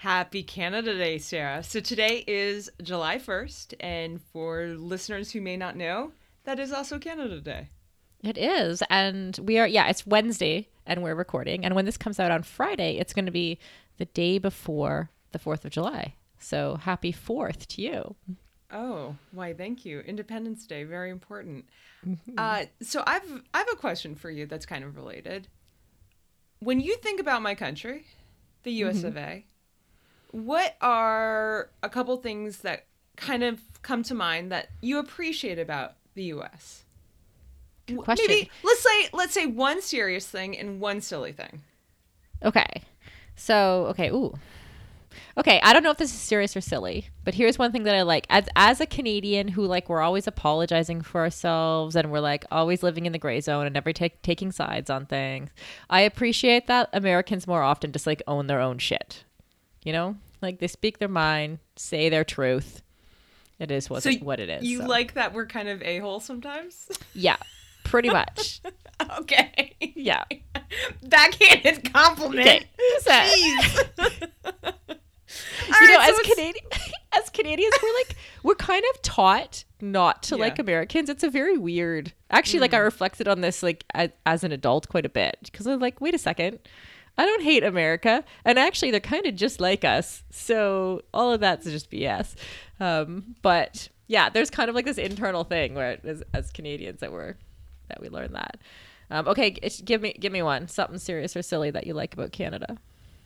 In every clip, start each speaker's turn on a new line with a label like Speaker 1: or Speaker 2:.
Speaker 1: Happy Canada Day, Sarah. So today is July 1st, and for listeners who may not know, that is also Canada Day.
Speaker 2: It is. And we are, yeah, it's Wednesday and we're recording. And when this comes out on Friday, it's going to be the day before the 4th of July. So happy 4th to you.
Speaker 1: Oh, why, thank you. Independence Day, very important. Mm-hmm. Uh, so I've, I have a question for you that's kind of related. When you think about my country, the US mm-hmm. of A, what are a couple things that kind of come to mind that you appreciate about the US?
Speaker 2: question. Maybe
Speaker 1: let's say let's say one serious thing and one silly thing.
Speaker 2: Okay. So, okay, ooh. Okay, I don't know if this is serious or silly, but here's one thing that I like. As as a Canadian who like we're always apologizing for ourselves and we're like always living in the gray zone and never take taking sides on things. I appreciate that Americans more often just like own their own shit. You know? Like they speak their mind, say their truth. It is what, so it, what it is.
Speaker 1: You so. like that we're kind of a hole sometimes?
Speaker 2: Yeah, pretty much.
Speaker 1: okay.
Speaker 2: Yeah.
Speaker 1: Backhanded compliment. Okay. Jeez.
Speaker 2: you know, as so Canadian, as Canadians, we're like we're kind of taught not to yeah. like Americans. It's a very weird. Actually, mm. like I mm. reflected on this like as, as an adult quite a bit because I was like, wait a second, I don't hate America, and actually they're kind of just like us. So all of that's just BS. Um, but yeah, there's kind of like this internal thing where as, as Canadians that we're that we learn that. Um, okay, give me give me one something serious or silly that you like about Canada.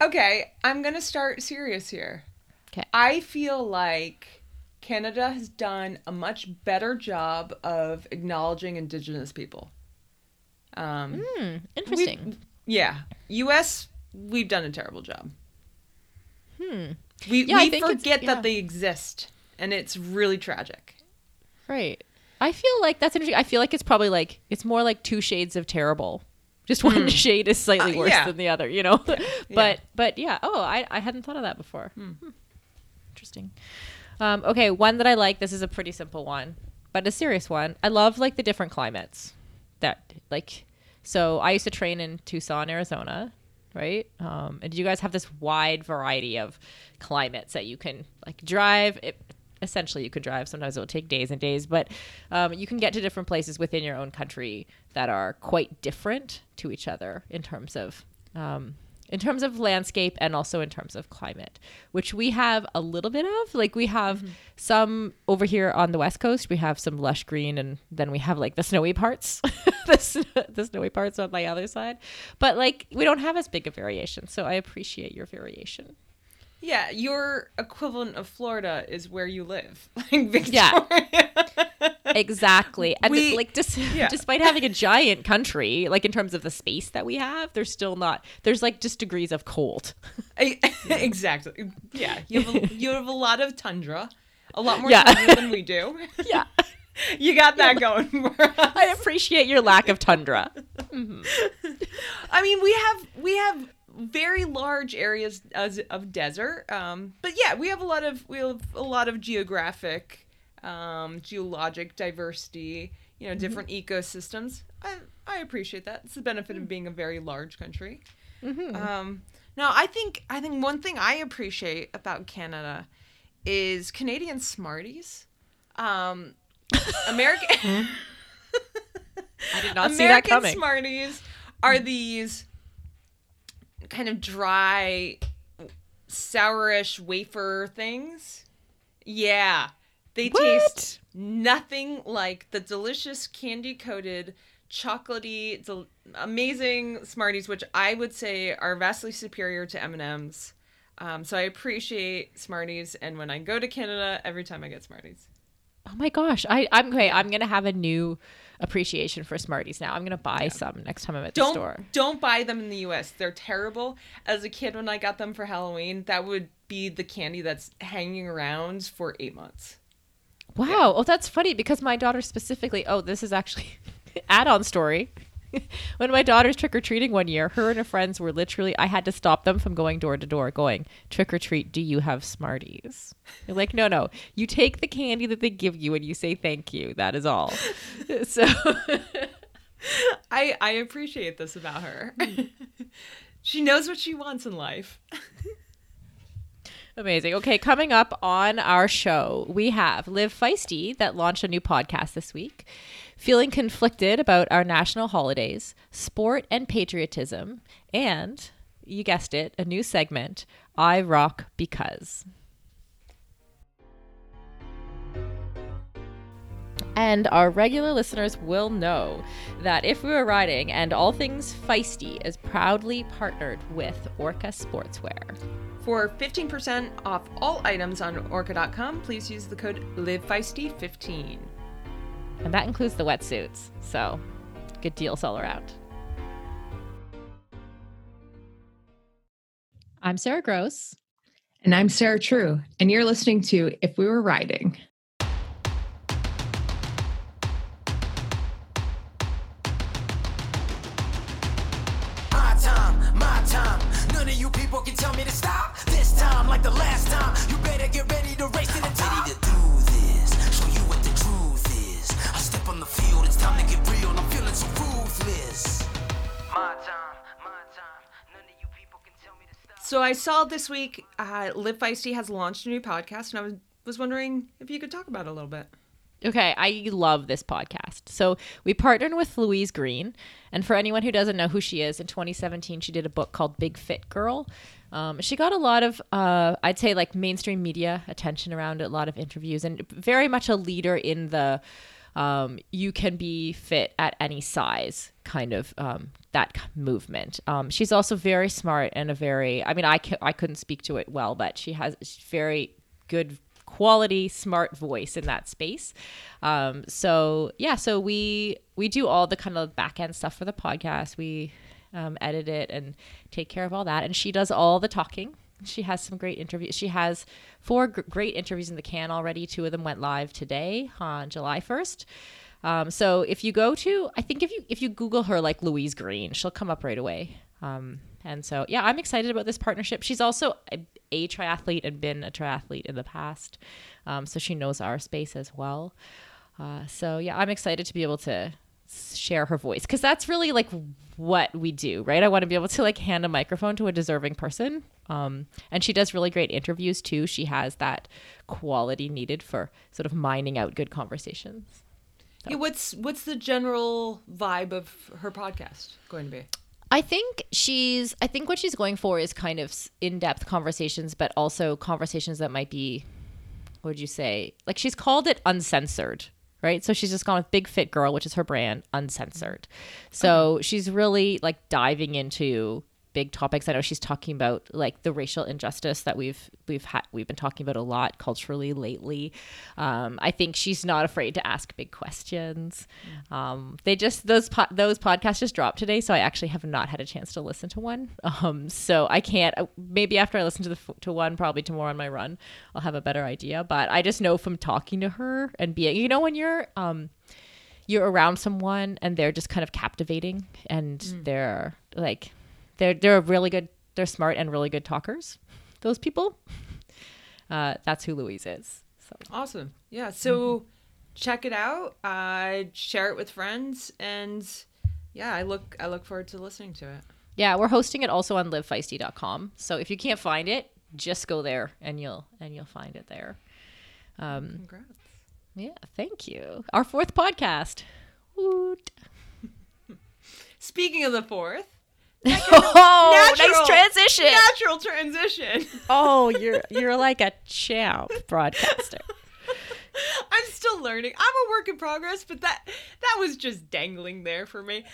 Speaker 1: Okay, I'm gonna start serious here.
Speaker 2: Okay,
Speaker 1: I feel like Canada has done a much better job of acknowledging Indigenous people.
Speaker 2: Um, mm, interesting.
Speaker 1: Yeah, U.S. We've done a terrible job.
Speaker 2: Hmm.
Speaker 1: We yeah, we forget yeah. that they exist, and it's really tragic.
Speaker 2: Right. I feel like that's interesting. I feel like it's probably like it's more like two shades of terrible. Just one mm. shade is slightly uh, worse yeah. than the other, you know. But yeah. but yeah. Oh, I I hadn't thought of that before. Mm. Hmm. Interesting. Um, okay, one that I like. This is a pretty simple one, but a serious one. I love like the different climates. That like, so I used to train in Tucson, Arizona, right? Um, and you guys have this wide variety of climates that you can like drive. It, essentially you could drive. Sometimes it'll take days and days, but um, you can get to different places within your own country that are quite different to each other in terms of um, in terms of landscape and also in terms of climate, which we have a little bit of. Like we have mm-hmm. some over here on the west coast, we have some lush green, and then we have like the snowy parts, the, the snowy parts on the other side. But like we don't have as big a variation, so I appreciate your variation.
Speaker 1: Yeah, your equivalent of Florida is where you live, like Victoria.
Speaker 2: Yeah. exactly. And we, like dis- yeah. despite having a giant country, like in terms of the space that we have, there's still not there's like just degrees of cold.
Speaker 1: exactly. Yeah, you have a, you have a lot of tundra. A lot more yeah. tundra than we do.
Speaker 2: Yeah.
Speaker 1: You got that going.
Speaker 2: I appreciate your lack of tundra.
Speaker 1: Mm-hmm. I mean, we have we have very large areas of desert. Um, but yeah, we have a lot of we have a lot of geographic, um, geologic diversity. You know, mm-hmm. different mm-hmm. ecosystems. I I appreciate that. It's the benefit of being a very large country. Mm-hmm. Um, now, I think I think one thing I appreciate about Canada is Canadian Smarties. Um, American.
Speaker 2: I did not American see that coming.
Speaker 1: Smarties are these kind of dry, sourish wafer things. Yeah. They what? taste nothing like the delicious candy coated, chocolatey, del- amazing Smarties, which I would say are vastly superior to M and M's. Um, so I appreciate Smarties, and when I go to Canada, every time I get Smarties.
Speaker 2: Oh my gosh, I I'm okay. I'm gonna have a new appreciation for Smarties now. I'm gonna buy yeah. some next time I'm at
Speaker 1: don't,
Speaker 2: the store.
Speaker 1: Don't buy them in the U.S. They're terrible. As a kid, when I got them for Halloween, that would be the candy that's hanging around for eight months.
Speaker 2: Wow. Yeah. Oh, that's funny because my daughter specifically. Oh, this is actually add-on story. when my daughter's trick or treating one year, her and her friends were literally, I had to stop them from going door to door, going, trick or treat, do you have Smarties? They're like, no, no. You take the candy that they give you and you say thank you. That is all. so.
Speaker 1: I, I appreciate this about her. she knows what she wants in life.
Speaker 2: Amazing. Okay, coming up on our show, we have Live Feisty that launched a new podcast this week, feeling conflicted about our national holidays, sport and patriotism, and you guessed it, a new segment, I Rock Because. And our regular listeners will know that If We Were Riding and All Things Feisty is proudly partnered with Orca Sportswear.
Speaker 1: For 15% off all items on orca.com, please use the code LIVEFeisty15.
Speaker 2: And that includes the wetsuits, so good deals all around. I'm Sara Gross.
Speaker 3: And I'm Sarah True, and you're listening to If We Were Riding. tell me to stop. This time, like the last time, you better get ready to race to the top. It's time to get real, and I'm feeling so ruthless. My time,
Speaker 1: my time. None of you people can tell me to stop. So I saw this week, uh, Live Feisty has launched a new podcast, and I was was wondering if you could talk about it a little bit.
Speaker 2: Okay, I love this podcast. So we partnered with Louise Green, and for anyone who doesn't know who she is, in 2017 she did a book called Big Fit Girl. Um, she got a lot of, uh, I'd say, like mainstream media attention around it, a lot of interviews, and very much a leader in the um, you can be fit at any size kind of um, that movement. Um, she's also very smart and a very, I mean, I, I couldn't speak to it well, but she has very good quality smart voice in that space. Um, so yeah so we we do all the kind of back end stuff for the podcast. We um, edit it and take care of all that. And she does all the talking she has some great interviews she has four g- great interviews in the can already two of them went live today on july 1st um, so if you go to i think if you if you google her like louise green she'll come up right away um, and so, yeah, I'm excited about this partnership. She's also a, a triathlete and been a triathlete in the past. Um, so she knows our space as well. Uh, so, yeah, I'm excited to be able to share her voice because that's really like what we do, right? I want to be able to like hand a microphone to a deserving person. Um, and she does really great interviews too. She has that quality needed for sort of mining out good conversations.
Speaker 1: So. Yeah, what's what's the general vibe of her podcast going to be?
Speaker 2: I think she's I think what she's going for is kind of in-depth conversations but also conversations that might be what would you say? Like she's called it uncensored, right? So she's just gone with Big Fit Girl, which is her brand, uncensored. So okay. she's really like diving into big topics. I know she's talking about like the racial injustice that we've we've had we've been talking about a lot culturally lately. Um, I think she's not afraid to ask big questions. Um, they just those po- those podcasts just dropped today, so I actually have not had a chance to listen to one. Um, so I can't. Uh, maybe after I listen to the to one, probably tomorrow on my run, I'll have a better idea. But I just know from talking to her and being, you know, when you're um you're around someone and they're just kind of captivating and mm. they're like they're they're really good. They're smart and really good talkers. Those people. Uh, that's who Louise is.
Speaker 1: So awesome. Yeah. So mm-hmm. check it out. Uh, share it with friends, and yeah, I look I look forward to listening to it.
Speaker 2: Yeah, we're hosting it also on livefeisty.com. So if you can't find it, just go there and you'll and you'll find it there. Um, Congrats. Yeah, thank you. Our fourth podcast. Woot.
Speaker 1: Speaking of the fourth,
Speaker 2: oh, natural, nice transition.
Speaker 1: Natural transition.
Speaker 2: oh, you're you're like a champ broadcaster.
Speaker 1: I'm still learning. I'm a work in progress, but that that was just dangling there for me.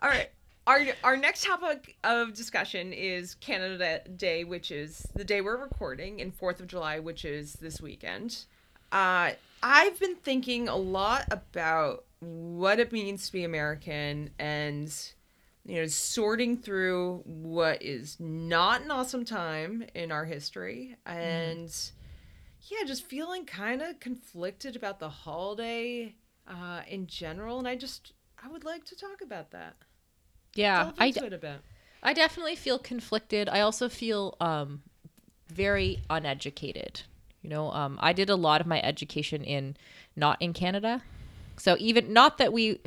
Speaker 1: All right. Our our next topic of discussion is Canada Day, which is the day we're recording, and Fourth of July, which is this weekend. Uh, I've been thinking a lot about what it means to be American and you know, sorting through what is not an awesome time in our history mm-hmm. and mm. yeah, just feeling kind of conflicted about the holiday uh, in general. And I just, I would like to talk about that.
Speaker 2: Yeah, i do a bit i definitely feel conflicted. I also feel um, very uneducated. You know, um, I did a lot of my education in not in Canada. So even not that we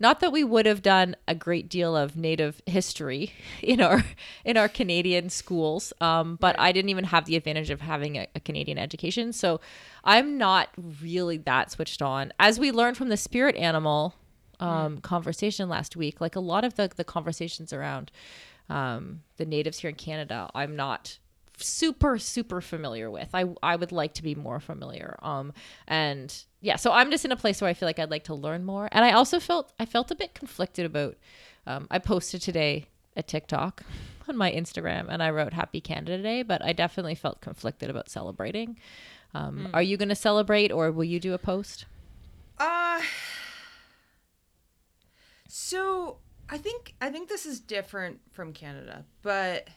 Speaker 2: not that we would have done a great deal of native history in our in our Canadian schools, um, but I didn't even have the advantage of having a, a Canadian education. So I'm not really that switched on. As we learned from the spirit animal um, mm. conversation last week, like a lot of the the conversations around um, the natives here in Canada, I'm not super super familiar with. I I would like to be more familiar. Um and yeah, so I'm just in a place where I feel like I'd like to learn more. And I also felt I felt a bit conflicted about um I posted today a TikTok on my Instagram and I wrote happy Canada Day, but I definitely felt conflicted about celebrating. Um mm. are you going to celebrate or will you do a post?
Speaker 1: Uh so I think I think this is different from Canada, but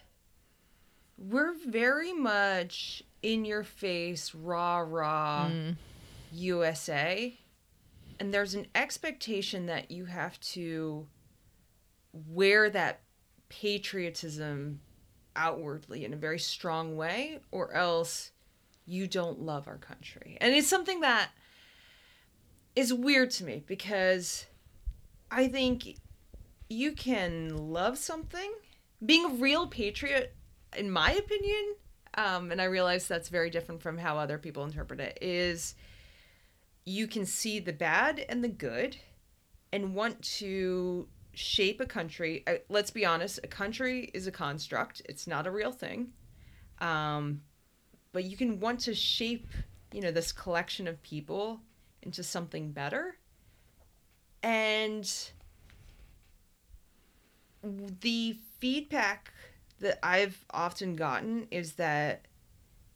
Speaker 1: we're very much in your face, rah rah mm. USA. And there's an expectation that you have to wear that patriotism outwardly in a very strong way, or else you don't love our country. And it's something that is weird to me because I think you can love something. Being a real patriot in my opinion, um, and I realize that's very different from how other people interpret it, is you can see the bad and the good and want to shape a country. Uh, let's be honest, a country is a construct, it's not a real thing. Um, but you can want to shape, you know, this collection of people into something better. And the feedback that I've often gotten is that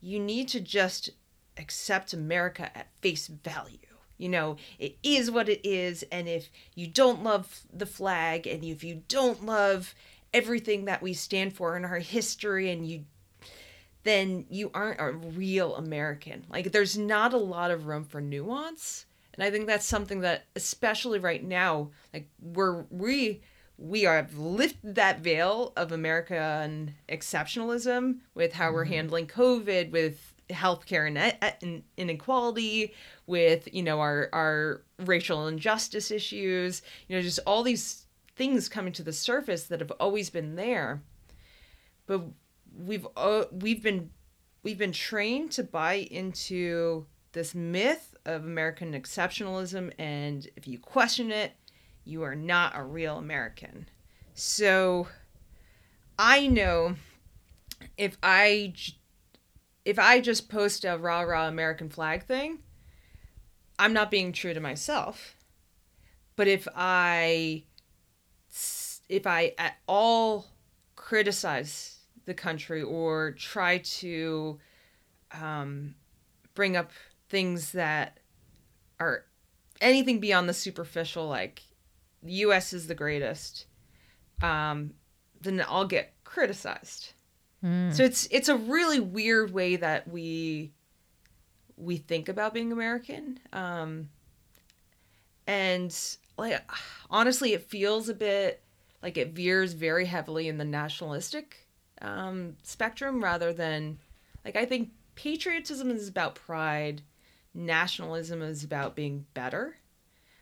Speaker 1: you need to just accept America at face value. You know, it is what it is. And if you don't love the flag and if you don't love everything that we stand for in our history and you then you aren't a real American. Like there's not a lot of room for nuance. And I think that's something that especially right now, like we're we we have lifted that veil of American exceptionalism with how mm-hmm. we're handling COVID, with healthcare and inequality, with you know our our racial injustice issues, you know, just all these things coming to the surface that have always been there, but we've uh, we've been we've been trained to buy into this myth of American exceptionalism, and if you question it, you are not a real American. So I know if I if I just post a rah rah American flag thing, I'm not being true to myself. But if I if I at all criticize the country or try to um, bring up things that are anything beyond the superficial, like U.S. is the greatest, um, then I'll get criticized. Mm. So it's it's a really weird way that we we think about being American. Um, and like honestly, it feels a bit like it veers very heavily in the nationalistic um, spectrum rather than like I think patriotism is about pride, nationalism is about being better.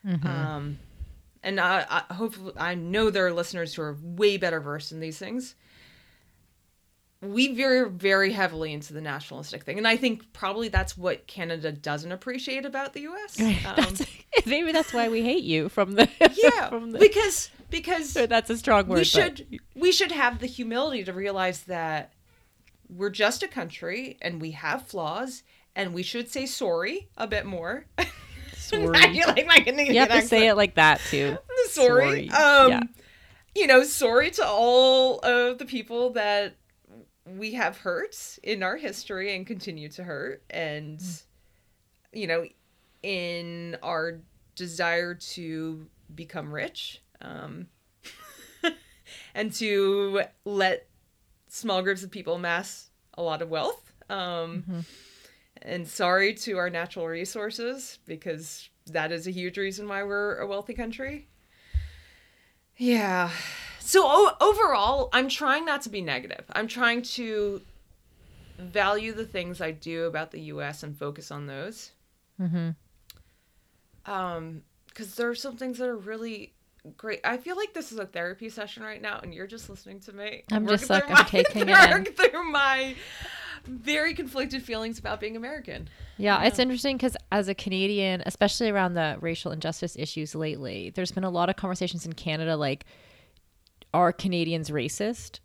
Speaker 1: Mm-hmm. Um, and I, I hopefully I know there are listeners who are way better versed in these things. We veer very heavily into the nationalistic thing, and I think probably that's what Canada doesn't appreciate about the U.S. Um,
Speaker 2: that's, maybe that's why we hate you from the
Speaker 1: yeah from the, because because
Speaker 2: that's a strong word.
Speaker 1: We should but... we should have the humility to realize that we're just a country and we have flaws, and we should say sorry a bit more.
Speaker 2: Sorry. like my Canadian You have to accent. say it like that too.
Speaker 1: sorry. sorry. Um, yeah. You know, sorry to all of the people that we have hurt in our history and continue to hurt. And, mm. you know, in our desire to become rich um, and to let small groups of people amass a lot of wealth. Um, mm-hmm and sorry to our natural resources because that is a huge reason why we're a wealthy country. Yeah. So o- overall, I'm trying not to be negative. I'm trying to value the things I do about the U.S. and focus on those. Mm-hmm. Um, because there are some things that are really great. I feel like this is a therapy session right now, and you're just listening to me.
Speaker 2: I'm just like I'm taking it in.
Speaker 1: through my very conflicted feelings about being American.
Speaker 2: Yeah, it's interesting because as a Canadian, especially around the racial injustice issues lately, there's been a lot of conversations in Canada like, are Canadians racist?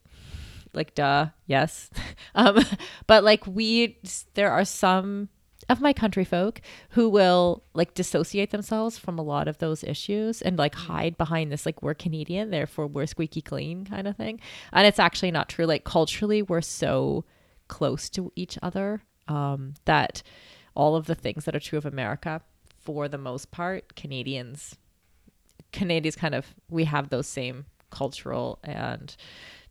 Speaker 2: Like, duh, yes. um, but like, we, there are some of my country folk who will like dissociate themselves from a lot of those issues and like hide behind this like we're Canadian, therefore we're squeaky clean kind of thing. And it's actually not true. Like culturally, we're so close to each other um, that all of the things that are true of America, for the most part, Canadians, Canadians kind of we have those same cultural and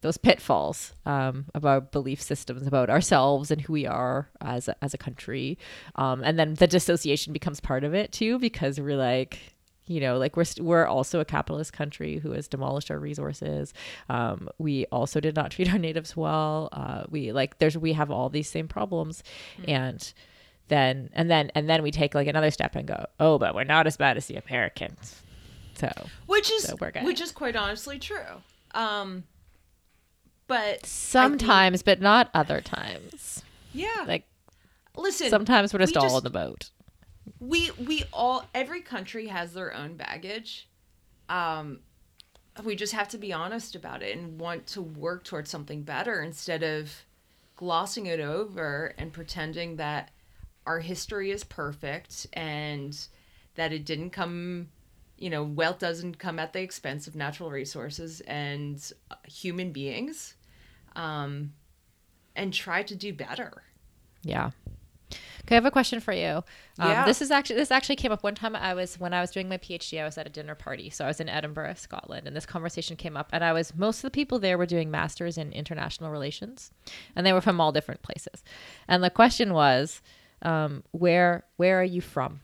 Speaker 2: those pitfalls um, about belief systems about ourselves and who we are as a, as a country, um, and then the dissociation becomes part of it too because we're like you know like we're st- we're also a capitalist country who has demolished our resources. Um, we also did not treat our natives well. Uh, we like there's we have all these same problems. And then and then and then we take like another step and go oh but we're not as bad as the americans. So
Speaker 1: which is
Speaker 2: So
Speaker 1: which is quite honestly true. Um, but I think-
Speaker 2: sometimes but not other times.
Speaker 1: Yeah.
Speaker 2: like
Speaker 1: listen,
Speaker 2: sometimes we're just
Speaker 1: we
Speaker 2: all
Speaker 1: just-
Speaker 2: in the boat
Speaker 1: we we all every country has their own baggage. Um, we just have to be honest about it and want to work towards something better instead of glossing it over and pretending that our history is perfect and that it didn't come you know wealth doesn't come at the expense of natural resources and uh, human beings um, and try to do better
Speaker 2: Yeah. Okay, I have a question for you. Um,
Speaker 1: Yeah.
Speaker 2: This is actually this actually came up one time. I was when I was doing my PhD. I was at a dinner party, so I was in Edinburgh, Scotland, and this conversation came up. And I was most of the people there were doing masters in international relations, and they were from all different places. And the question was, um, where where are you from?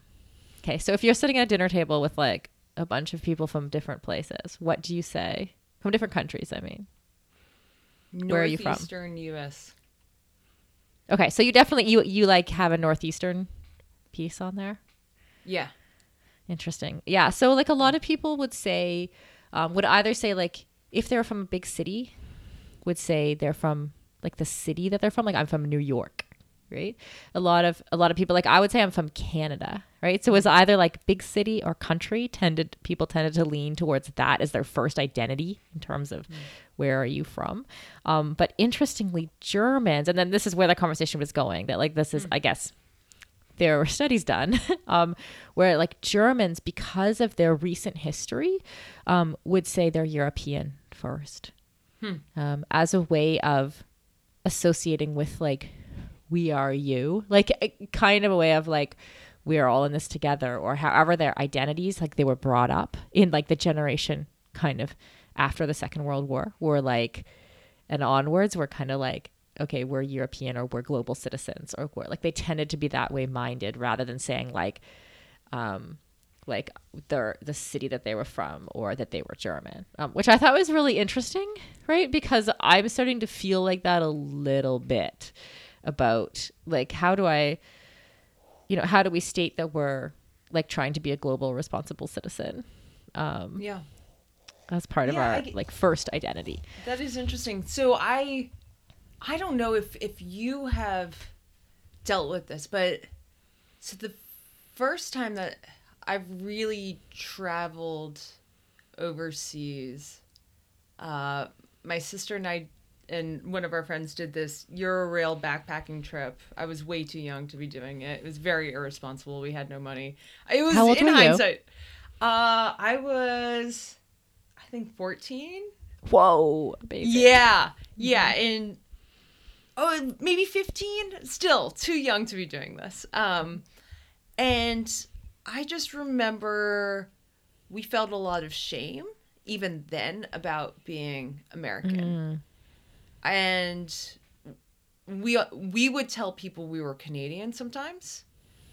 Speaker 2: Okay, so if you're sitting at a dinner table with like a bunch of people from different places, what do you say? From different countries, I mean. Where are you from?
Speaker 1: northeastern us
Speaker 2: Okay, so you definitely you you like have a northeastern piece on there.
Speaker 1: yeah
Speaker 2: Interesting. Yeah. So like a lot of people would say, um, would either say like if they're from a big city, would say they're from like the city that they're from. Like I'm from New York, right? A lot of a lot of people like I would say I'm from Canada, right? So it's either like big city or country. Tended people tended to lean towards that as their first identity in terms of where are you from. Um, but interestingly, Germans, and then this is where the conversation was going. That like this is, I guess, there were studies done um, where like Germans, because of their recent history, um, would say they're European first um, as a way of associating with like we are you, like kind of a way of like we are all in this together, or however their identities like they were brought up in like the generation kind of after the Second World War were like and onwards were kind of like okay we're european or we're global citizens or we're like they tended to be that way minded rather than saying like um like the the city that they were from or that they were german um, which i thought was really interesting right? Because i'm starting to feel like that a little bit about like how do i you know how do we state that we're like trying to be a global responsible citizen? Um
Speaker 1: yeah
Speaker 2: as part of our
Speaker 1: I
Speaker 2: like first identity
Speaker 1: That is interesting. So I I don't know if if you have dealt with this, but so the first time that I've really traveled overseas, uh my sister and I and one of our friends did this Eurail backpacking trip. I was way too young to be doing it. It was very irresponsible. We had no money. It was
Speaker 2: How old
Speaker 1: in
Speaker 2: were you?
Speaker 1: hindsight. Uh I was think 14.
Speaker 2: whoa baby
Speaker 1: Yeah, yeah, and oh, maybe fifteen. Still too young to be doing this. Um, and I just remember we felt a lot of shame even then about being American, and we we would tell people we were Canadian sometimes.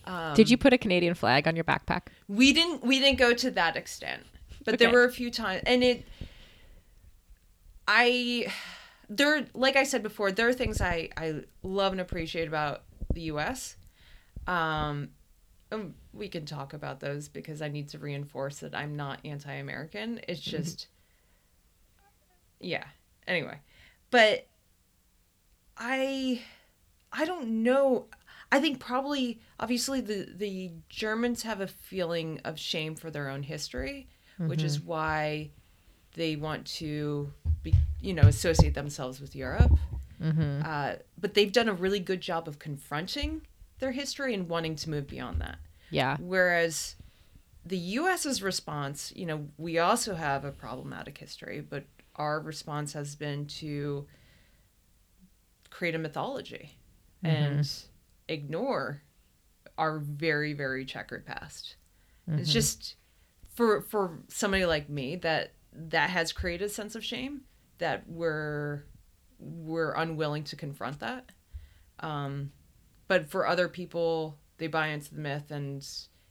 Speaker 1: Um,
Speaker 2: Did you put a Canadian flag on your backpack?
Speaker 1: we didn't we didn't go to that extent but there were a few times and it i there like i said before there are things i i love and appreciate about the us um um, we can talk about those because I need to reinforce that I'm not anti-American. It's
Speaker 2: Mm-hmm.
Speaker 1: just, yeah. Anyway, but I, I don't know. I think probably, obviously, the the Germans have a feeling of shame for their own history, which
Speaker 2: Mm-hmm.
Speaker 1: is why they want to, be, you know, associate themselves with Europe.
Speaker 2: Mm-hmm.
Speaker 1: Uh, but they've done a really good job of confronting their history and wanting to move beyond that.
Speaker 2: Yeah.
Speaker 1: Whereas the US's response, you know, we also have a problematic history, but our response has been to create a mythology and ignore our very, very checkered past. It's just for for somebody like me that that has created a sense of shame that we're we're unwilling to confront that. Um, but for other people, they buy into the myth and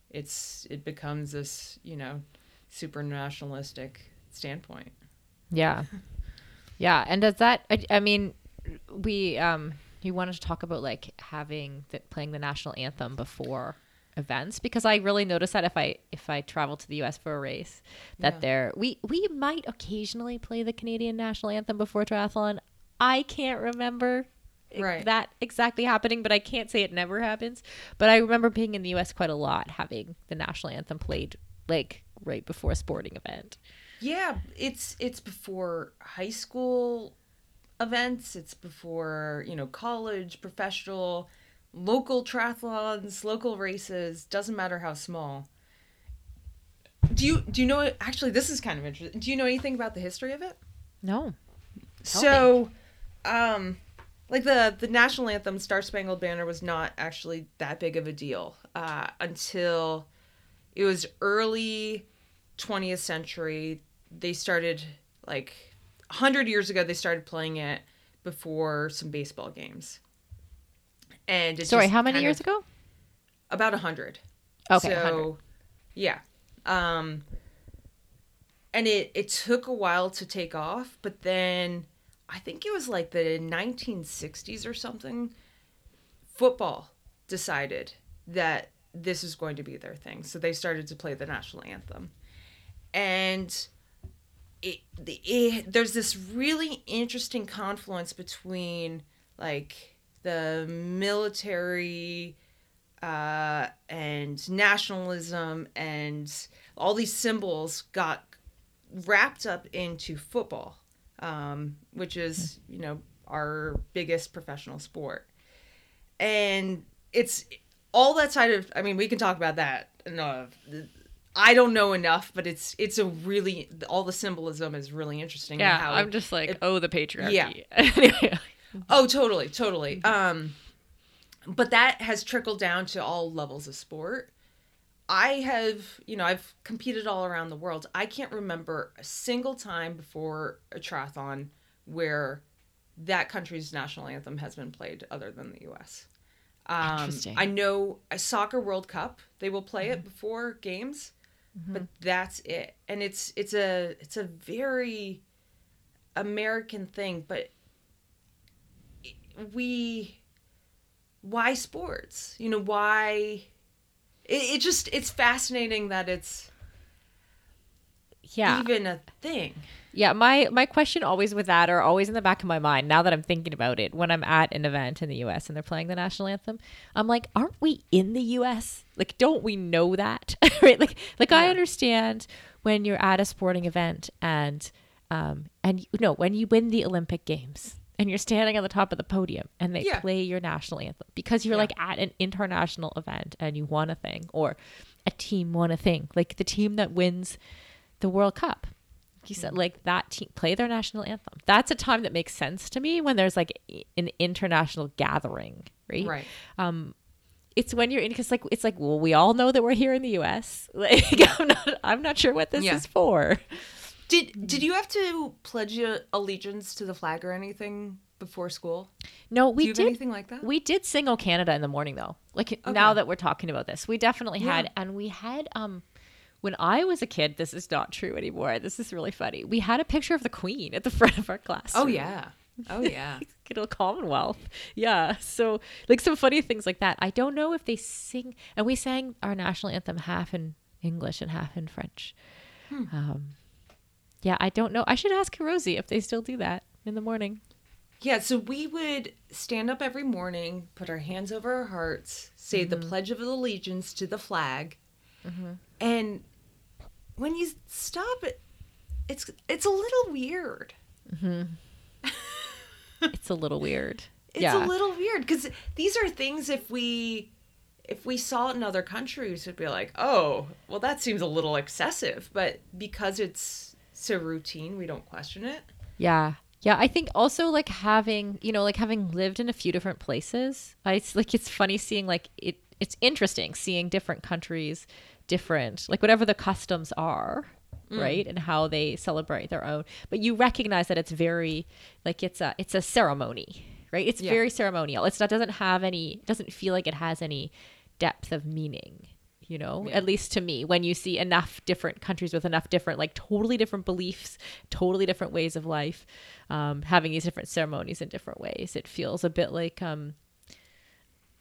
Speaker 1: it's it becomes this you know super nationalistic standpoint.
Speaker 2: Yeah. Yeah. And does that, I, I mean, we, um, you wanted to talk about like having that playing the national anthem before events because I really notice that if I if I travel to the US for a race that
Speaker 1: Yeah.
Speaker 2: there we we might occasionally play the Canadian national anthem before triathlon. I can't remember
Speaker 1: Right.
Speaker 2: that exactly happening, but I can't say it never happens. But I remember being in the US quite a lot having the national anthem played like right before a sporting event.
Speaker 1: Yeah, it's it's before high school events. It's before you know college, professional, local triathlons, local races. Doesn't matter how small. Do you do you know? Actually, this is kind of interesting. Do you know anything about the history of it?
Speaker 2: No. Tell
Speaker 1: so, um, like the the national anthem, Star Spangled Banner, was not actually that big of a deal uh, until it was early 20th century. They started like 100 years ago. They started playing it before some baseball games. And
Speaker 2: Sorry, how many years ago?
Speaker 1: About a 100.
Speaker 2: Okay,
Speaker 1: So,
Speaker 2: 100.
Speaker 1: yeah. Um and it it took a while to take off, but then I think it was like the 1960s or something football decided that this is going to be their thing. So they started to play the national anthem. And it, the- it there's this really interesting confluence between like the military uh, and nationalism and all these symbols got wrapped up into football, um, which is you know our biggest professional sport, and it's all that side of. I mean, we can talk about that. No, I don't know enough, but it's it's a really all the symbolism is really interesting.
Speaker 2: Yeah, I'm just like,
Speaker 1: it-
Speaker 2: oh, the patriarchy.
Speaker 1: Yeah. Oh, totally, totally. Um, but that has trickled down to all levels of sport. I have, you know, I've competed all around the world. I can't remember a single time before a triathlon where that country's national anthem has been played other than the U.S. Um,
Speaker 2: Interesting.
Speaker 1: I know a soccer World Cup they will play it before games, but that's it. And it's it's a it's a very American thing, but we why sports you know why it, it just it's fascinating that it's
Speaker 2: Yeah.
Speaker 1: even a thing
Speaker 2: Yeah, my my question always with that or always in the back of my mind now that I'm thinking about it when I'm at an event in the US and they're playing the national anthem, I'm like, aren't we in the US? Like don't we know that? right? Like like I understand when you're at a sporting event and um and you know, when you win the Olympic games and you're standing on the top of the podium and they
Speaker 1: Yeah.
Speaker 2: play your national anthem because you're
Speaker 1: Yeah.
Speaker 2: like at an international event and you won a thing or a team won a thing. Like the team that wins the World Cup. He said, mm-hmm. like that team play their national anthem. That's a time that makes sense to me when there's like an international gathering, right?
Speaker 1: right um,
Speaker 2: It's when you're in because like it's like well, we all know that we're here in the U.S. Like I'm not, I'm not sure what this
Speaker 1: Yeah.
Speaker 2: is for.
Speaker 1: Did did you have to pledge your allegiance to the flag or anything before school
Speaker 2: No,
Speaker 1: do
Speaker 2: we did.
Speaker 1: anything like that
Speaker 2: We did sing "O Canada" in the morning though. Like now that we're talking about this, we definitely
Speaker 1: Yeah.
Speaker 2: had, and we had um. When I was a kid, this is not true anymore. This is really funny. We had a picture of the Queen at the front of our class.
Speaker 1: oh yeah Oh yeah.
Speaker 2: Old Commonwealth. Yeah. So like some funny things like that. I don't know if they sing and we sang our national anthem half in English and half in French. Hmm. Um, yeah, I don't know. I should ask Rosie if they still do that in the morning.
Speaker 1: Yeah, so we would stand up every morning, put our hands over our hearts, say mm-hmm. the Pledge of Allegiance to the flag, mm-hmm. and when you stop it, it's it's a little weird.
Speaker 2: Mm-hmm. it's a little weird.
Speaker 1: It's yeah. a little weird because these are things if we if we saw it in other countries, it'd be like, oh, well, that seems a little excessive. But because it's so routine, we don't question it.
Speaker 2: Yeah. Yeah, I think also like having, you know, like having lived in a few different places, I it's like it's funny seeing like it it's interesting seeing different countries different, like whatever the customs are, mm. right? And how they celebrate their own. But you recognize that it's very like it's a it's a ceremony, right? It's yeah. very ceremonial. It's not doesn't have any doesn't feel like it has any depth of meaning you know yeah. at least to me when you see enough different countries with enough different like totally different beliefs totally different ways of life um, having these different ceremonies in different ways it feels a bit like um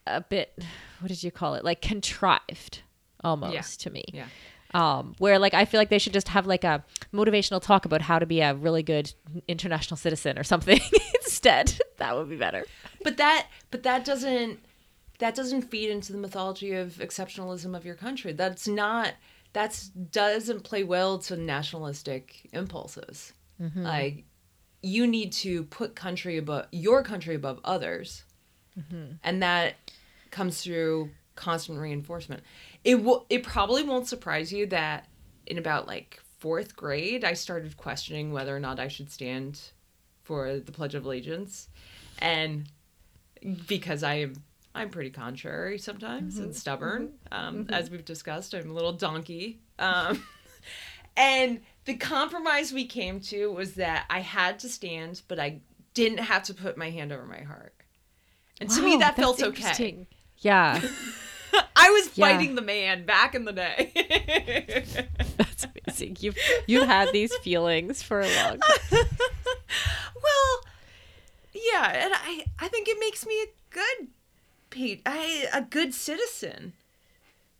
Speaker 2: a bit what did you call it like contrived almost yeah. to me
Speaker 1: yeah
Speaker 2: um, where like I feel like they should just have like a motivational talk about how to be a really good international citizen or something instead. That would be better.
Speaker 1: But that but that doesn't that doesn't feed into the mythology of exceptionalism of your country. That's not that's doesn't play well to nationalistic impulses. Mm-hmm. Like you need to put country above your country above others, mm-hmm. and that comes through constant reinforcement. It will. It probably won't surprise you that in about like fourth grade, I started questioning whether or not I should stand for the Pledge of Allegiance, and because I am I'm pretty contrary sometimes mm-hmm. and stubborn. Mm-hmm. Um, mm-hmm. As we've discussed, I'm a little donkey. Um, and the compromise we came to was that I had to stand, but I didn't have to put my hand over my heart. And wow, to me, that felt okay.
Speaker 2: Yeah.
Speaker 1: I was fighting the man back in the day.
Speaker 2: that's amazing. You've you've had these feelings for a long
Speaker 1: time. well, yeah, and I I think it makes me a good Pete, I a good citizen.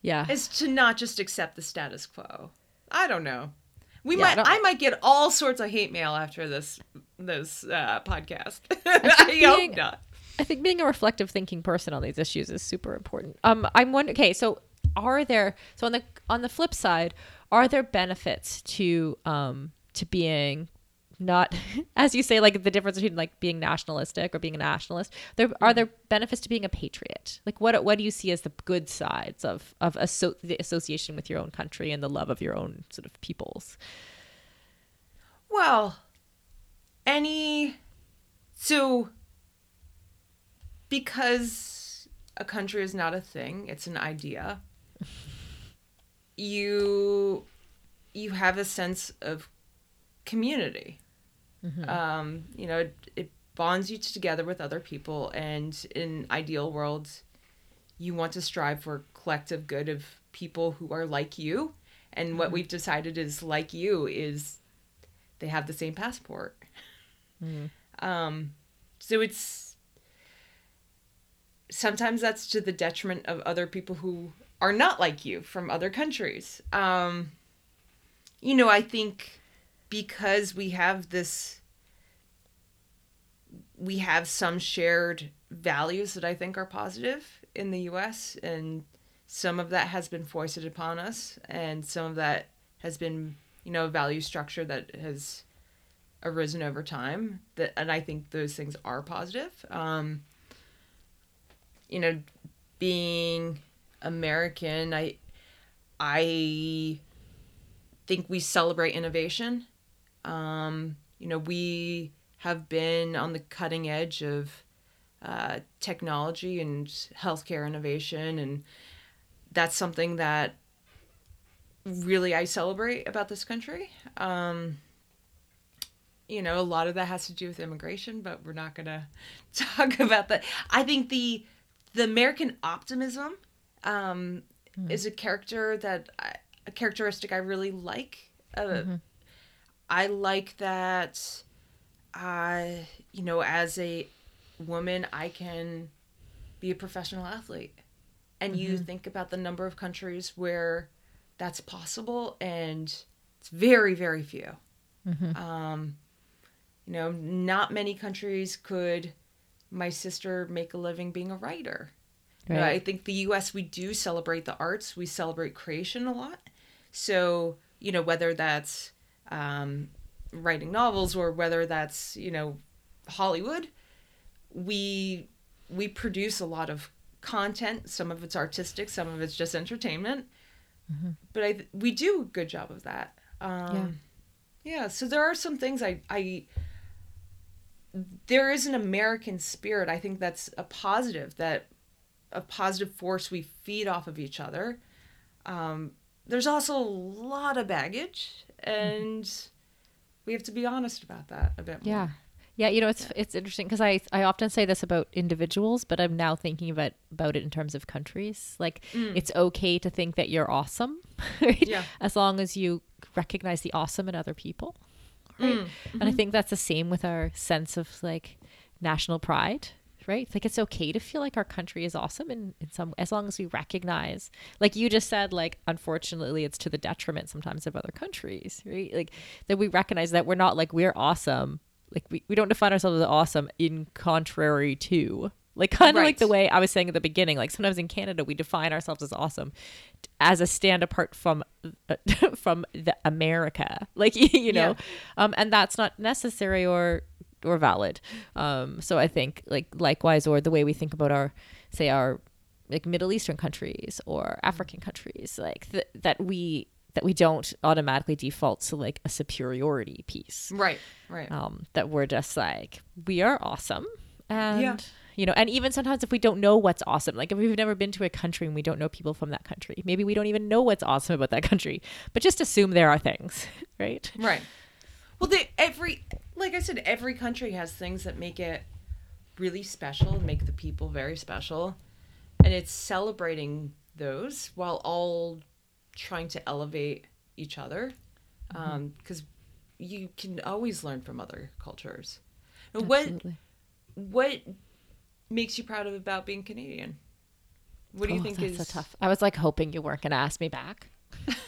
Speaker 2: Yeah.
Speaker 1: Is to not just accept the status quo. I don't know. We yeah, might I, I, might get all sorts of hate mail after this this uh, podcast. I, I being, hope not.
Speaker 2: I think being a reflective thinking person on these issues is super important. Um I'm wondering okay, so are there so on the on the flip side, are there benefits to um to being not as you say like the difference between like being nationalistic or being a nationalist there are mm. there benefits to being a patriot? Like what what do you see as the good sides of of asso- the association with your own country and the love of your own sort of peoples?
Speaker 1: Well any so because a country is not a thing it's an idea you you have a sense of community Mm-hmm. Um, you know, it, it bonds you together with other people, and in ideal worlds, you want to strive for collective good of people who are like you. And mm-hmm. what we've decided is like you is they have the same passport. Mm-hmm. Um, so it's sometimes that's to the detriment of other people who are not like you from other countries. Um, you know, I think because we have this we have some shared values that I think are positive in the US and some of that has been foisted upon us and some of that has been you know a value structure that has arisen over time that and I think those things are positive. Um you know being American I I think we celebrate innovation um, you know, we have been on the cutting edge of uh, technology and healthcare innovation, and that's something that really I celebrate about this country. Um, you know, a lot of that has to do with immigration, but we're not gonna talk about that. I think the the American optimism um, mm-hmm. is a character that I, a characteristic I really like. Uh, mm-hmm. I like that uh, you know, as a woman, I can be a professional athlete. And mm-hmm. you think about the number of countries where that's possible, and it's very, very few. Mm-hmm. Um, you know, not many countries could my sister make a living being a writer. Right. You know, I think the US, we do celebrate the arts, we celebrate creation a lot. So, you know, whether that's um, writing novels or whether that's, you know, Hollywood, we we produce a lot of content. Some of it's artistic, some of it's just entertainment. Mm-hmm. But I we do a good job of that. Um, yeah. yeah. So there are some things I I there is an American spirit. I think that's a positive that a positive force we feed off of each other. Um, there's also a lot of baggage, and we have to be honest about that a bit more.
Speaker 2: Yeah. Yeah, you know it's yeah. it's interesting because I I often say this about individuals, but I'm now thinking about about it in terms of countries. Like mm. it's okay to think that you're awesome, right? Yeah. As long as you recognize the awesome in other people, right? Mm. Mm-hmm. And I mm-hmm. think that's the same with our sense of like national pride right? Like it's okay to feel like our country is awesome in, in some as long as we recognize, like you just said, like unfortunately it's to the detriment sometimes of other countries, right? Like that we recognize that we're not like we're awesome. Like we, we don't define ourselves as awesome in contrary to like kind of right. like the way I was saying at the beginning. Like sometimes in Canada we define ourselves as awesome as a stand apart from uh, from the America. Like you know, yeah. um, and that's not necessary or or valid. Um, so I think like likewise, or the way we think about our, say our like Middle Eastern countries or African countries, like th- that we that we don't automatically default to like a superiority piece.
Speaker 1: Right. Right.
Speaker 2: Um, that we're just like we are awesome and. Yeah. You know, and even sometimes if we don't know what's awesome, like if we've never been to a country and we don't know people from that country, maybe we don't even know what's awesome about that country, but just assume there are things, right?
Speaker 1: Right. Well, they, every like I said, every country has things that make it really special, make the people very special, and it's celebrating those while all trying to elevate each other, because mm-hmm. um, you can always learn from other cultures. What what makes you proud of about being Canadian? What do you oh, think
Speaker 2: is
Speaker 1: so
Speaker 2: tough? I was like hoping you weren't going to ask me back.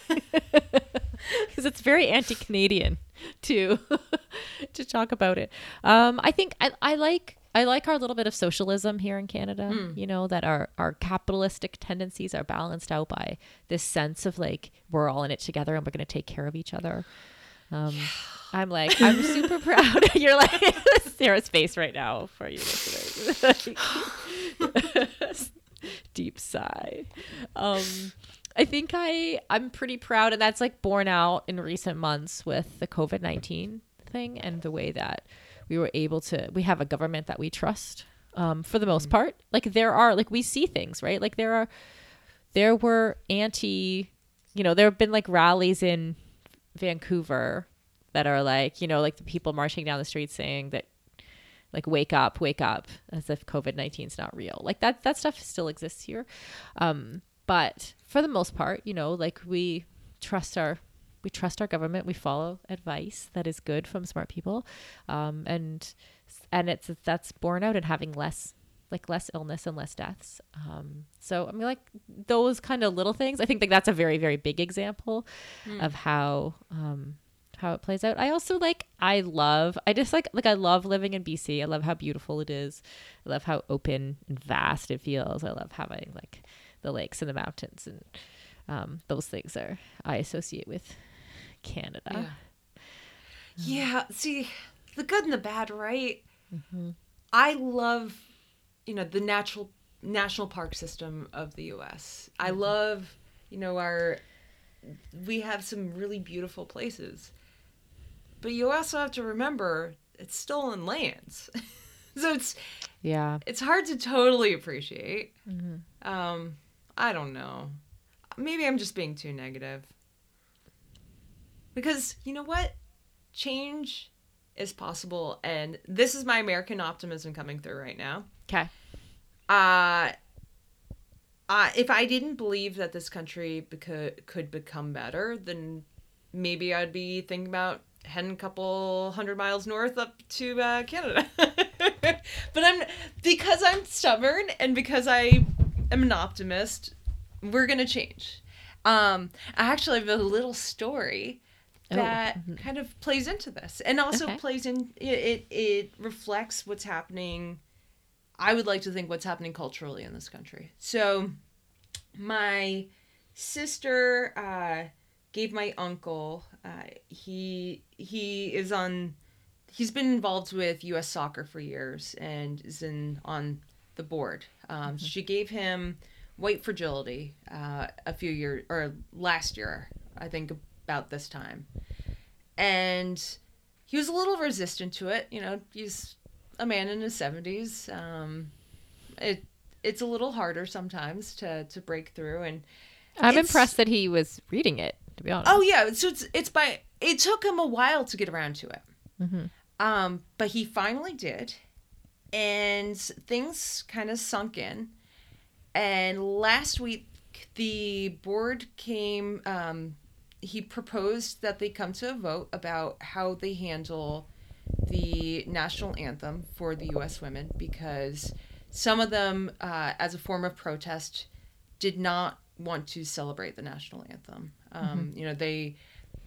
Speaker 2: because it's very anti-Canadian to to talk about it. Um, I think I, I like I like our little bit of socialism here in Canada. Mm. You know that our our capitalistic tendencies are balanced out by this sense of like we're all in it together and we're going to take care of each other. Um, I'm like I'm super proud. You're like Sarah's face right now for you listeners. Deep sigh. Um, I think I I'm pretty proud, and that's like borne out in recent months with the COVID nineteen thing and the way that we were able to. We have a government that we trust um, for the most mm-hmm. part. Like there are like we see things right. Like there are there were anti, you know, there have been like rallies in Vancouver that are like you know like the people marching down the street saying that like wake up wake up as if covid-19 is not real like that that stuff still exists here um but for the most part, you know, like we trust our we trust our government. We follow advice that is good from smart people, um, and and it's that's borne out in having less like less illness and less deaths. Um, so I mean, like those kind of little things. I think like that's a very very big example mm. of how um, how it plays out. I also like I love I just like like I love living in BC. I love how beautiful it is. I love how open and vast it feels. I love having like the lakes and the mountains and um, those things are I associate with Canada.
Speaker 1: Yeah. yeah. See, the good and the bad, right? Mm-hmm. I love, you know, the natural national park system of the U.S. Mm-hmm. I love, you know, our we have some really beautiful places, but you also have to remember it's stolen lands, so it's
Speaker 2: yeah,
Speaker 1: it's hard to totally appreciate. Mm-hmm. Um, I don't know. Maybe I'm just being too negative. Because you know what? Change is possible and this is my American optimism coming through right now.
Speaker 2: Okay.
Speaker 1: Uh uh, if I didn't believe that this country beca- could become better, then maybe I'd be thinking about heading a couple hundred miles north up to uh, Canada. but I'm because I'm stubborn and because I am an optimist. We're gonna change. Um, I actually have a little story
Speaker 2: Oh,
Speaker 1: that
Speaker 2: mhm.
Speaker 1: kind of plays into this, and also
Speaker 2: Okay.
Speaker 1: plays in it, it. It reflects what's happening. I would like to think what's happening culturally in this country. So, my sister uh, gave my uncle. Uh, he he is on. He's been involved with U.S. soccer for years and is in on the board. Um, She gave him white fragility uh, a few years or last year, I think about this time, and he was a little resistant to it. You know, he's a man in his seventies. Um, it it's a little harder sometimes to to break through and
Speaker 2: I'm impressed that he was reading it. To be honest.
Speaker 1: Oh yeah, so it's it's by it took him a while to get around to it.
Speaker 2: Mhm.
Speaker 1: Um, but he finally did, and things kind of sunk in. And last week, the board came. Um, he proposed that they come to a vote about how they handle the national anthem for the U.S. women because some of them, uh, as a form of protest, did not want to celebrate the national anthem. Um, You know, they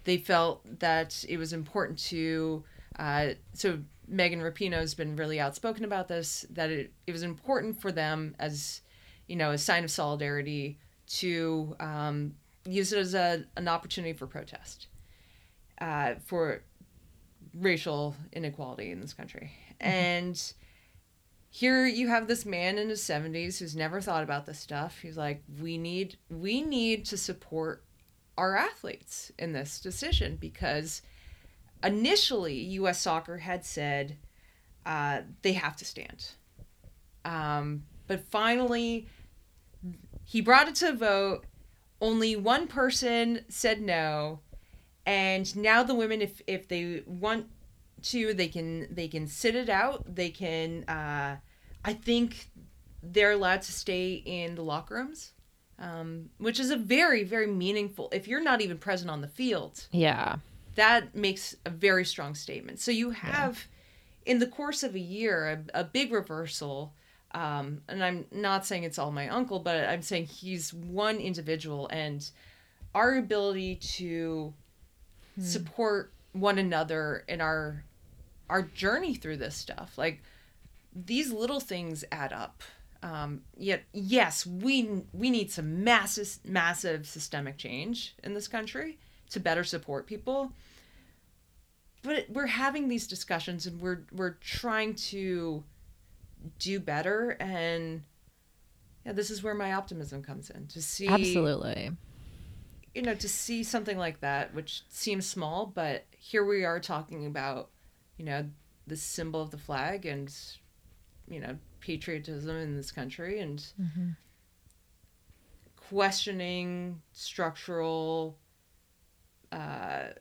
Speaker 1: they felt that it was important to. Uh, so Megan Rapinoe has been really outspoken about this. That it, it was important for them as, you know, a sign of solidarity to um, use it as a, an opportunity for protest, uh, for racial inequality in this country. And here you have this man in his 70s who's never thought about this stuff. He's like, we need we need to support our athletes in this decision because initially U.S. Soccer had said uh, they have to stand, um, but finally he brought it to a vote. Only one person said no, and now the women, if if they want to, they can they can sit it out. They can. Uh, I think they're allowed to stay in the locker rooms, um, which is a very very meaningful. If you're not even present on the field,
Speaker 2: Yeah.
Speaker 1: That makes a very strong statement. So you have, in the course of a year, a, a big reversal. Um, and I'm not saying it's all my uncle, but I'm saying he's one individual, and our ability to support one another in our our journey through this stuff, like these little things add up. Um, yet, yes, we we need some massive massive systemic change in this country to better support people. But we're having these discussions and we're we're trying to do better. And yeah this is where my optimism comes in to see
Speaker 2: Absolutely.
Speaker 1: you know to see something like that which seems small but here we are talking about you know the symbol of the flag and you know patriotism in this country and mm-hmm. questioning structural uh,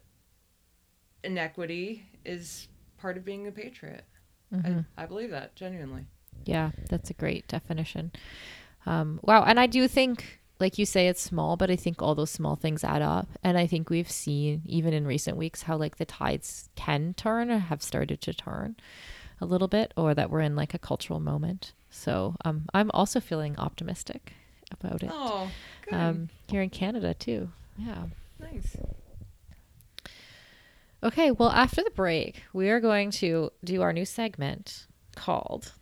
Speaker 1: inequity is part of being a patriot. I, I believe that genuinely.
Speaker 2: Yeah, that's a great definition. Um, wow. And I do think, like you say, it's small, but I think all those small things add up. And I think we've seen, even in recent weeks, how like the tides can turn or have started to turn a little bit, or that we're in like a cultural moment. So um, I'm also feeling optimistic about it.
Speaker 1: Oh, good.
Speaker 2: um, here in Canada, too. Yeah.
Speaker 1: nice.
Speaker 2: Okay, well, after the break, we are going to do our new segment called,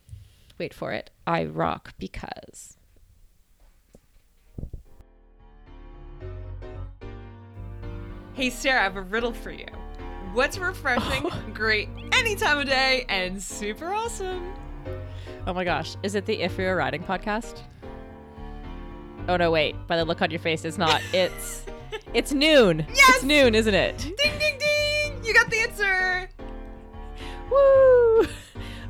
Speaker 2: wait for it, I Rock Because.
Speaker 1: Hey, Sarah, I have a riddle for you. What's refreshing, great any time of day, and super awesome?
Speaker 2: Oh my gosh, is it the If We Were Riding podcast? Oh no, wait, by the look on your face, it's not. It's it's Nuun.
Speaker 1: Yes!
Speaker 2: It's Nuun, isn't it?
Speaker 1: Ding! Answer.
Speaker 2: Woo!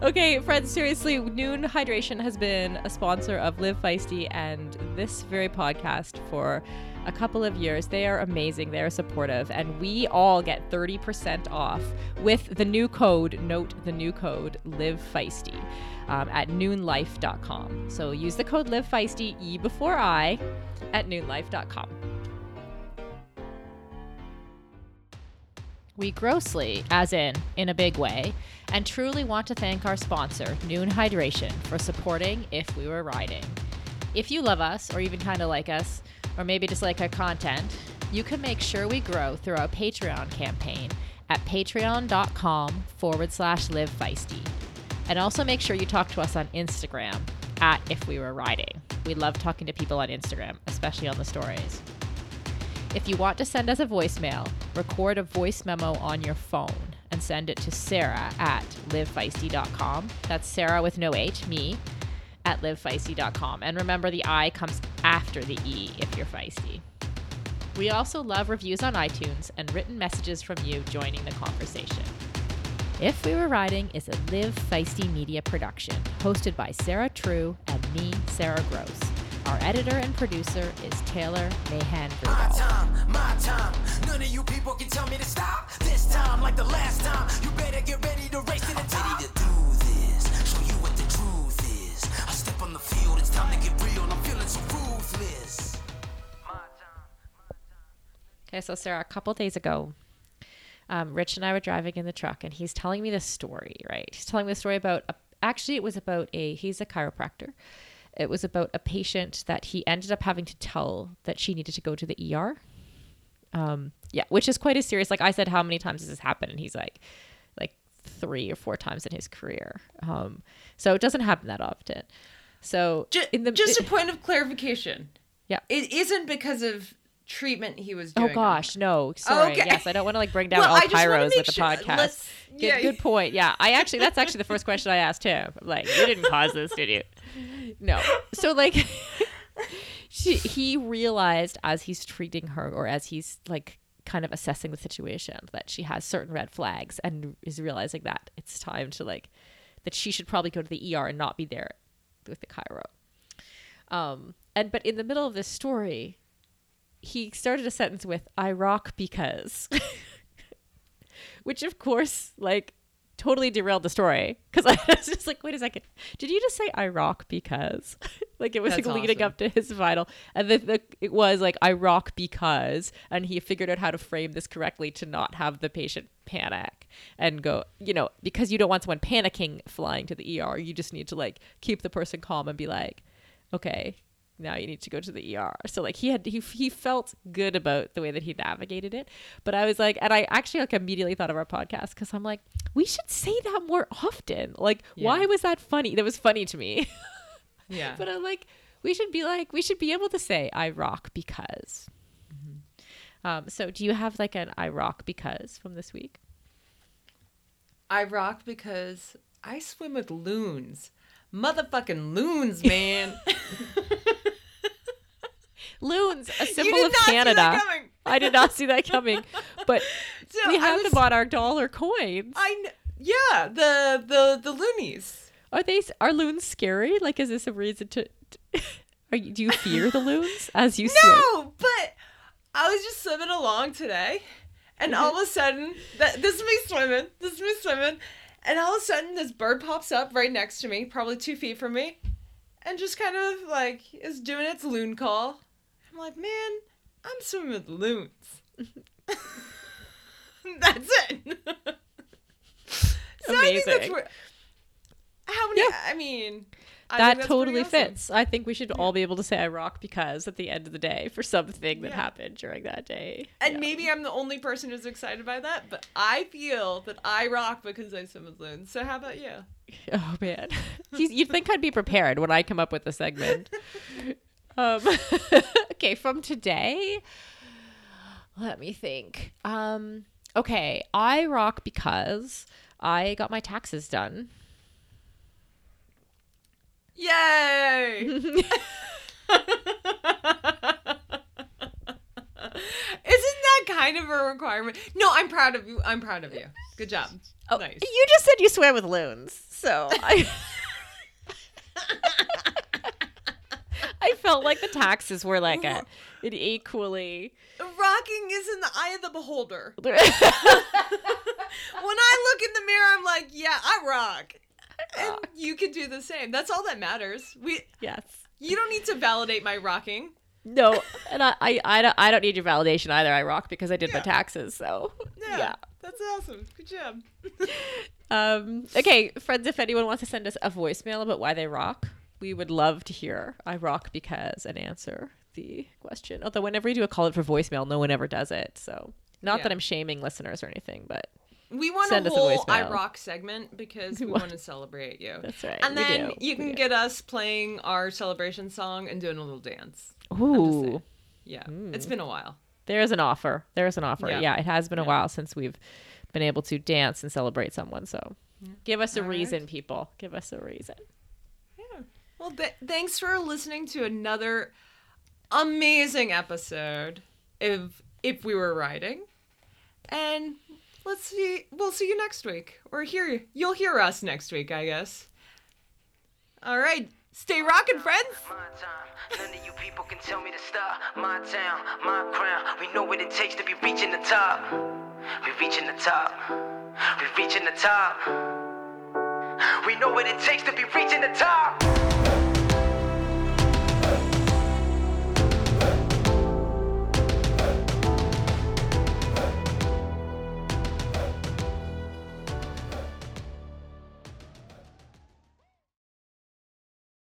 Speaker 2: Okay, friends, seriously, Nuun Hydration has been a sponsor of Live Feisty and this very podcast for a couple of years. They are amazing, they are supportive, and we all get 30% off with the new code, note the new code, Live Feisty, um, at nuunlife.com. So use the code Live Feisty, E before I, at nuunlife.com. We grossly, as in, in a big way, and truly want to thank our sponsor, Nuun Hydration, for supporting If We Were Riding. If you love us, or even kind of like us, or maybe just like our content, you can make sure we grow through our Patreon campaign at patreon.com forward slash live feisty. And also make sure you talk to us on Instagram at If We Were Riding. We love talking to people on Instagram, especially on the stories. If you want to send us a voicemail, record a voice memo on your phone and send it to Sara at livefeisty.com. That's Sara with no H, me, at livefeisty.com. And remember, the I comes after the E if you're feisty. We also love reviews on iTunes and written messages from you joining the conversation. If We Were Riding is a Live Feisty media production hosted by Sarah True and me, Sarah Gross. Our editor and producer is Taylor Mahan
Speaker 3: My time, my time. None of you people can tell me to stop. This time, like the last time, you better get ready to race to the top. Ready to do this, show you what the truth is. I step on the field, it's time to get real. I'm feeling so ruthless.
Speaker 2: Okay, so Sarah, a couple days ago, um, Rich and I were driving in the truck, and he's telling me this story. Right? He's telling me the story about. A, actually, it was about a. He's a chiropractor. It was about a patient that he ended up having to tell that she needed to go to the ER. Um, yeah, which is quite a serious. Like I said, how many times has this happened? And he's like, like three or four times in his career. Um, so it doesn't happen that often. So
Speaker 1: Ju-
Speaker 2: in the
Speaker 1: just a point of clarification.
Speaker 2: Yeah.
Speaker 1: It isn't because of treatment he was doing.
Speaker 2: Oh gosh, no. Sorry.
Speaker 1: Okay.
Speaker 2: Yes, I don't want to like bring down
Speaker 1: Well,
Speaker 2: all pyros with the
Speaker 1: sure-
Speaker 2: podcast. Good,
Speaker 1: yeah.
Speaker 2: good point. Yeah, I actually that's actually the first question I asked him. I'm Like, you didn't cause this, did you? No. So like, she, he realized as he's treating her, or as he's like kind of assessing the situation, that she has certain red flags, and is realizing that it's time to like that she should probably go to the ER and not be there with the chiro. Um, and but in the middle of this story, he started a sentence with "I rock because," which of course, like, totally derailed the story because I was just like, "Wait a second, did you just say I rock because?" like it was
Speaker 1: That's
Speaker 2: like leading
Speaker 1: awesome.
Speaker 2: up to his final, and the, the it was like I rock because, and he figured out how to frame this correctly to not have the patient panic and go, you know, because you don't want someone panicking flying to the ER. You just need to like keep the person calm and be like, okay, now you need to go to the ER. So like he had he he felt good about the way that he navigated it. But I was like, and I actually like immediately thought of our podcast because I'm like, we should say that more often. Like, why was that funny? That was funny to me.
Speaker 1: Yeah.
Speaker 2: but I'm like, we should be like, we should be able to say I rock because. Um, so do you have like an I rock because from this week?
Speaker 1: I rock because I swim with loons. Motherfucking loons, man.
Speaker 2: Loons, a symbol of
Speaker 1: not see that
Speaker 2: Canada. I did not see that coming, but
Speaker 1: So
Speaker 2: we have
Speaker 1: was-
Speaker 2: them on our dollar coins.
Speaker 1: I kn- yeah, the the the loonies.
Speaker 2: Are they are loons scary? Like, is this a reason to? to- are you, do you fear the loons as you swim?
Speaker 1: No, but I was just swimming along today, and all of a sudden, that this is me swimming. This is me swimming, and all of a sudden, this bird pops up right next to me, probably two feet from me, and just kind of like is doing its loon call. I'm like, man, I'm swimming with loons. that's it. so I think that's
Speaker 2: Amazing.
Speaker 1: where. How many?
Speaker 2: Yeah.
Speaker 1: I mean, I
Speaker 2: that totally
Speaker 1: awesome.
Speaker 2: fits. I think we should all be able to say I rock because at the end of the day for something that
Speaker 1: Yeah.
Speaker 2: happened during that day.
Speaker 1: And
Speaker 2: Yeah.
Speaker 1: maybe I'm the only person who's excited by that, but I feel that I rock because I swim with loons. So how about you?
Speaker 2: Oh man, you'd think I'd be prepared when I come up with the segment. Um, okay, from today, let me think. Um, okay, I rock because I got my taxes done.
Speaker 1: Yay! Isn't that kind of a requirement? No, I'm proud of you. I'm proud of you. Good job.
Speaker 2: Oh,
Speaker 1: nice.
Speaker 2: You just said you swam with loons, so I. I felt like the taxes were like a, an equally.
Speaker 1: Rocking is in the eye of the beholder. When I look in the mirror, I'm like, yeah, I rock. And
Speaker 2: rock.
Speaker 1: you can do the same. That's all that matters. We
Speaker 2: yes.
Speaker 1: you don't need to validate my rocking.
Speaker 2: No, and I, I, I, don't, I don't need your validation either. I rock because I did my taxes, so
Speaker 1: Yeah.
Speaker 2: yeah.
Speaker 1: That's That's awesome. Good job.
Speaker 2: Um, okay, friends, if anyone wants to send us a voicemail about why they rock, we would love to hear I rock because and answer the question. Although whenever we do a call it for voicemail, no one ever does it. So not
Speaker 1: Yeah.
Speaker 2: that I'm shaming listeners or anything, but
Speaker 1: We want
Speaker 2: Send
Speaker 1: a whole I
Speaker 2: voicemail.
Speaker 1: rock segment because we
Speaker 2: want-
Speaker 1: want to celebrate you.
Speaker 2: That's right,
Speaker 1: And
Speaker 2: we
Speaker 1: then you
Speaker 2: we
Speaker 1: can get us playing our celebration song and doing a little dance.
Speaker 2: ooh.
Speaker 1: Yeah, it's hmm. been a while.
Speaker 2: there's an offer. There's an offer.
Speaker 1: Yeah.
Speaker 2: Yeah, it has been a while since we've been able to dance and celebrate someone. So give us a
Speaker 1: All right.
Speaker 2: reason, people. Give us a reason.
Speaker 1: Well, th- thanks for listening to another amazing episode of If We Were Riding. And let's see, we'll see you next week. Or hear you'll hear us next week, I guess. All right. Stay rocking, friends.
Speaker 3: My time. None of you people can tell me to stop. My town, my crown. We know what it takes to be reaching the top. We reaching the top. We reaching the top. We know what it takes to be reaching the top.